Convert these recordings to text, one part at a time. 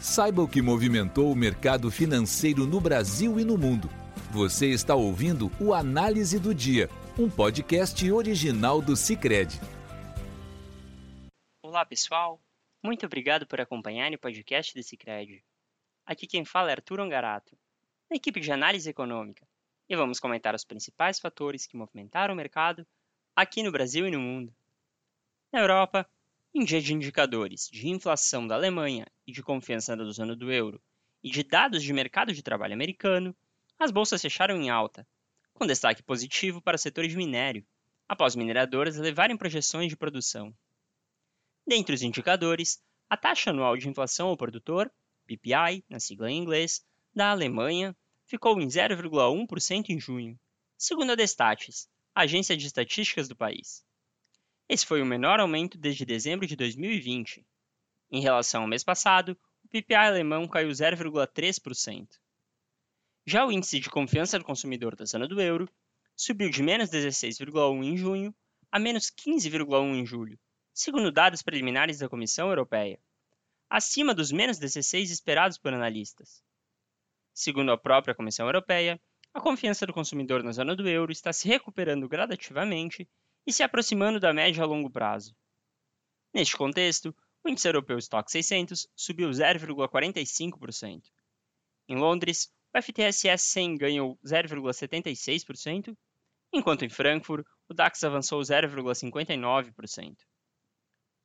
Saiba o que movimentou o mercado financeiro no Brasil e no mundo. Você está ouvindo o Análise do Dia, um podcast original do Cicred. Olá, pessoal. Muito obrigado por acompanhar o podcast do Cicred. Aqui quem fala é Arthur Ongarato, da equipe de análise econômica, e vamos comentar os principais fatores que movimentaram o mercado aqui no Brasil e no mundo. Na Europa, em dia de indicadores de inflação da Alemanha e de confiança da zona do euro e de dados de mercado de trabalho americano, as bolsas fecharam em alta, com destaque positivo para o setor de minério, após mineradoras levarem projeções de produção. Dentre os indicadores, a taxa anual de inflação ao produtor, PPI, na sigla em inglês, da Alemanha, ficou em 0,1% em junho, segundo a Destatis, a agência de estatísticas do país. Esse foi o menor aumento desde dezembro de 2020. Em relação ao mês passado, o PPI alemão caiu 0,3%. Já o índice de confiança do consumidor da zona do euro subiu de menos 16,1 em junho a menos 15,1 em julho, segundo dados preliminares da Comissão Europeia, acima dos menos 16 esperados por analistas. Segundo a própria Comissão Europeia, a confiança do consumidor na zona do euro está se recuperando gradativamente e se aproximando da média a longo prazo. Neste contexto, o índice europeu Stock 600 subiu 0,45%. Em Londres, o FTSE 100 ganhou 0,76%, enquanto em Frankfurt o DAX avançou 0,59%.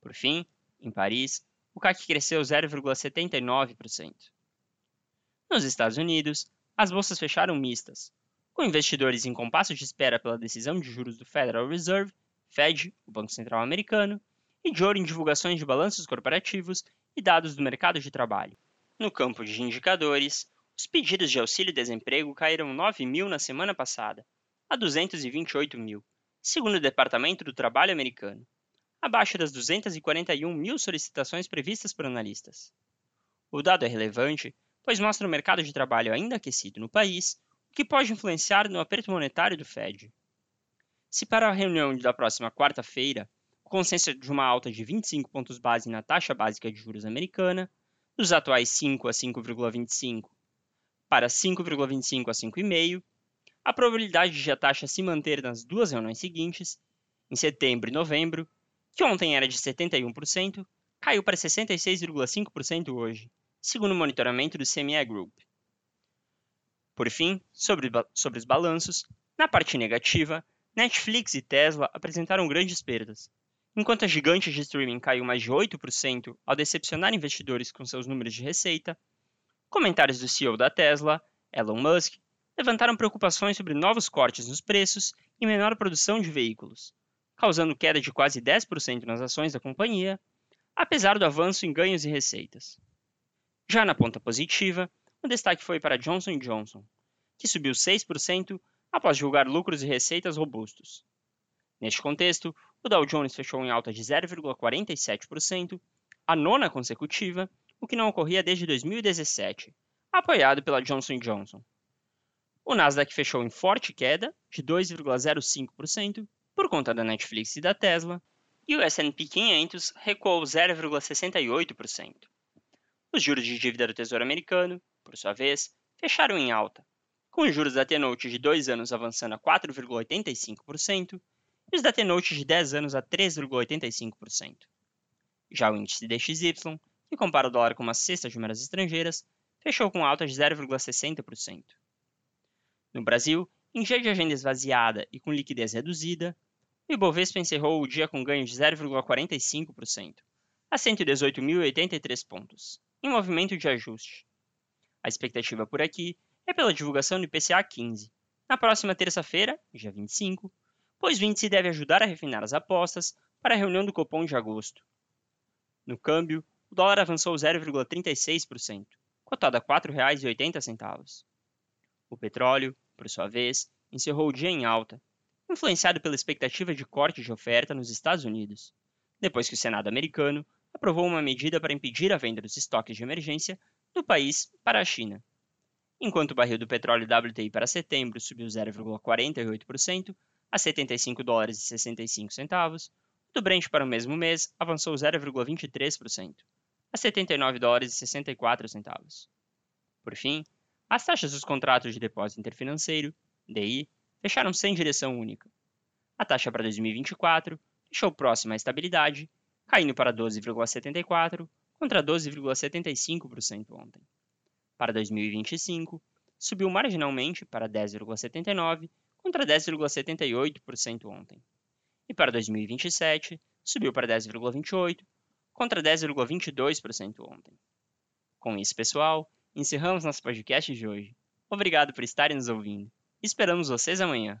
Por fim, em Paris, o CAC cresceu 0,79%. Nos Estados Unidos, as bolsas fecharam mistas, com investidores em compasso de espera pela decisão de juros do Federal Reserve, Fed, o Banco Central Americano, e de olho em divulgações de balanços corporativos e dados do mercado de trabalho. No campo de indicadores, os pedidos de auxílio-desemprego caíram 9 mil na semana passada, a 228 mil, segundo o Departamento do Trabalho americano, abaixo das 241 mil solicitações previstas por analistas. O dado é relevante, pois mostra o mercado de trabalho ainda aquecido no país que pode influenciar no aperto monetário do Fed. Se para a reunião da próxima quarta-feira, o consenso é de uma alta de 25 pontos base na taxa básica de juros americana, dos atuais 5 a 5,25 para 5,25 a 5,5, a probabilidade de a taxa se manter nas duas reuniões seguintes, em setembro e novembro, que ontem era de 71%, caiu para 66,5% hoje, segundo o monitoramento do CME Group. Por fim, sobre, sobre os balanços, na parte negativa, Netflix e Tesla apresentaram grandes perdas. Enquanto a gigante de streaming caiu mais de 8% ao decepcionar investidores com seus números de receita, comentários do CEO da Tesla, Elon Musk, levantaram preocupações sobre novos cortes nos preços e menor produção de veículos, causando queda de quase 10% nas ações da companhia, apesar do avanço em ganhos e receitas. Já na ponta positiva, o destaque foi para Johnson Johnson, que subiu 6% após divulgar lucros e receitas robustos. Neste contexto, o Dow Jones fechou em alta de 0,47%, a nona consecutiva, o que não ocorria desde 2017, apoiado pela Johnson Johnson. O Nasdaq fechou em forte queda de 2,05% por conta da Netflix e da Tesla, e o S&P 500 recuou 0,68%. Os juros de dívida do Tesouro Americano por sua vez, fecharam em alta, com os juros da T-Note de 2 anos avançando a 4,85% e os da T-Note de 10 anos a 3,85%. Já o índice DXY, que compara o dólar com uma cesta de moedas estrangeiras, fechou com alta de 0,60%. No Brasil, em dia de agenda esvaziada e com liquidez reduzida, o Ibovespa encerrou o dia com ganho de 0,45%, a 118.083 pontos, em movimento de ajuste, a expectativa por aqui é pela divulgação do IPCA 15, na próxima terça-feira, dia 25, pois o índice deve ajudar a refinar as apostas para a reunião do Copom de agosto. No câmbio, o dólar avançou 0,36%, cotado a R$ 4,80. O petróleo, por sua vez, encerrou o dia em alta, influenciado pela expectativa de corte de oferta nos Estados Unidos, depois que o Senado americano aprovou uma medida para impedir a venda dos estoques de emergência do país para a China. Enquanto o barril do petróleo WTI para setembro subiu 0,48% a 75 dólares e 65 centavos, o do Brent para o mesmo mês avançou 0,23%, a 79 dólares e 64 centavos. Por fim, as taxas dos contratos de depósito interfinanceiro, DI, fecharam sem direção única. A taxa para 2024 fechou próxima à estabilidade, caindo para 12,74 contra 12,75% ontem. Para 2025, subiu marginalmente para 10,79 contra 10,78% ontem. E para 2027, subiu para 10,28 contra 10,22% ontem. Com isso, pessoal, encerramos nosso podcast de hoje. Obrigado por estarem nos ouvindo. Esperamos vocês amanhã.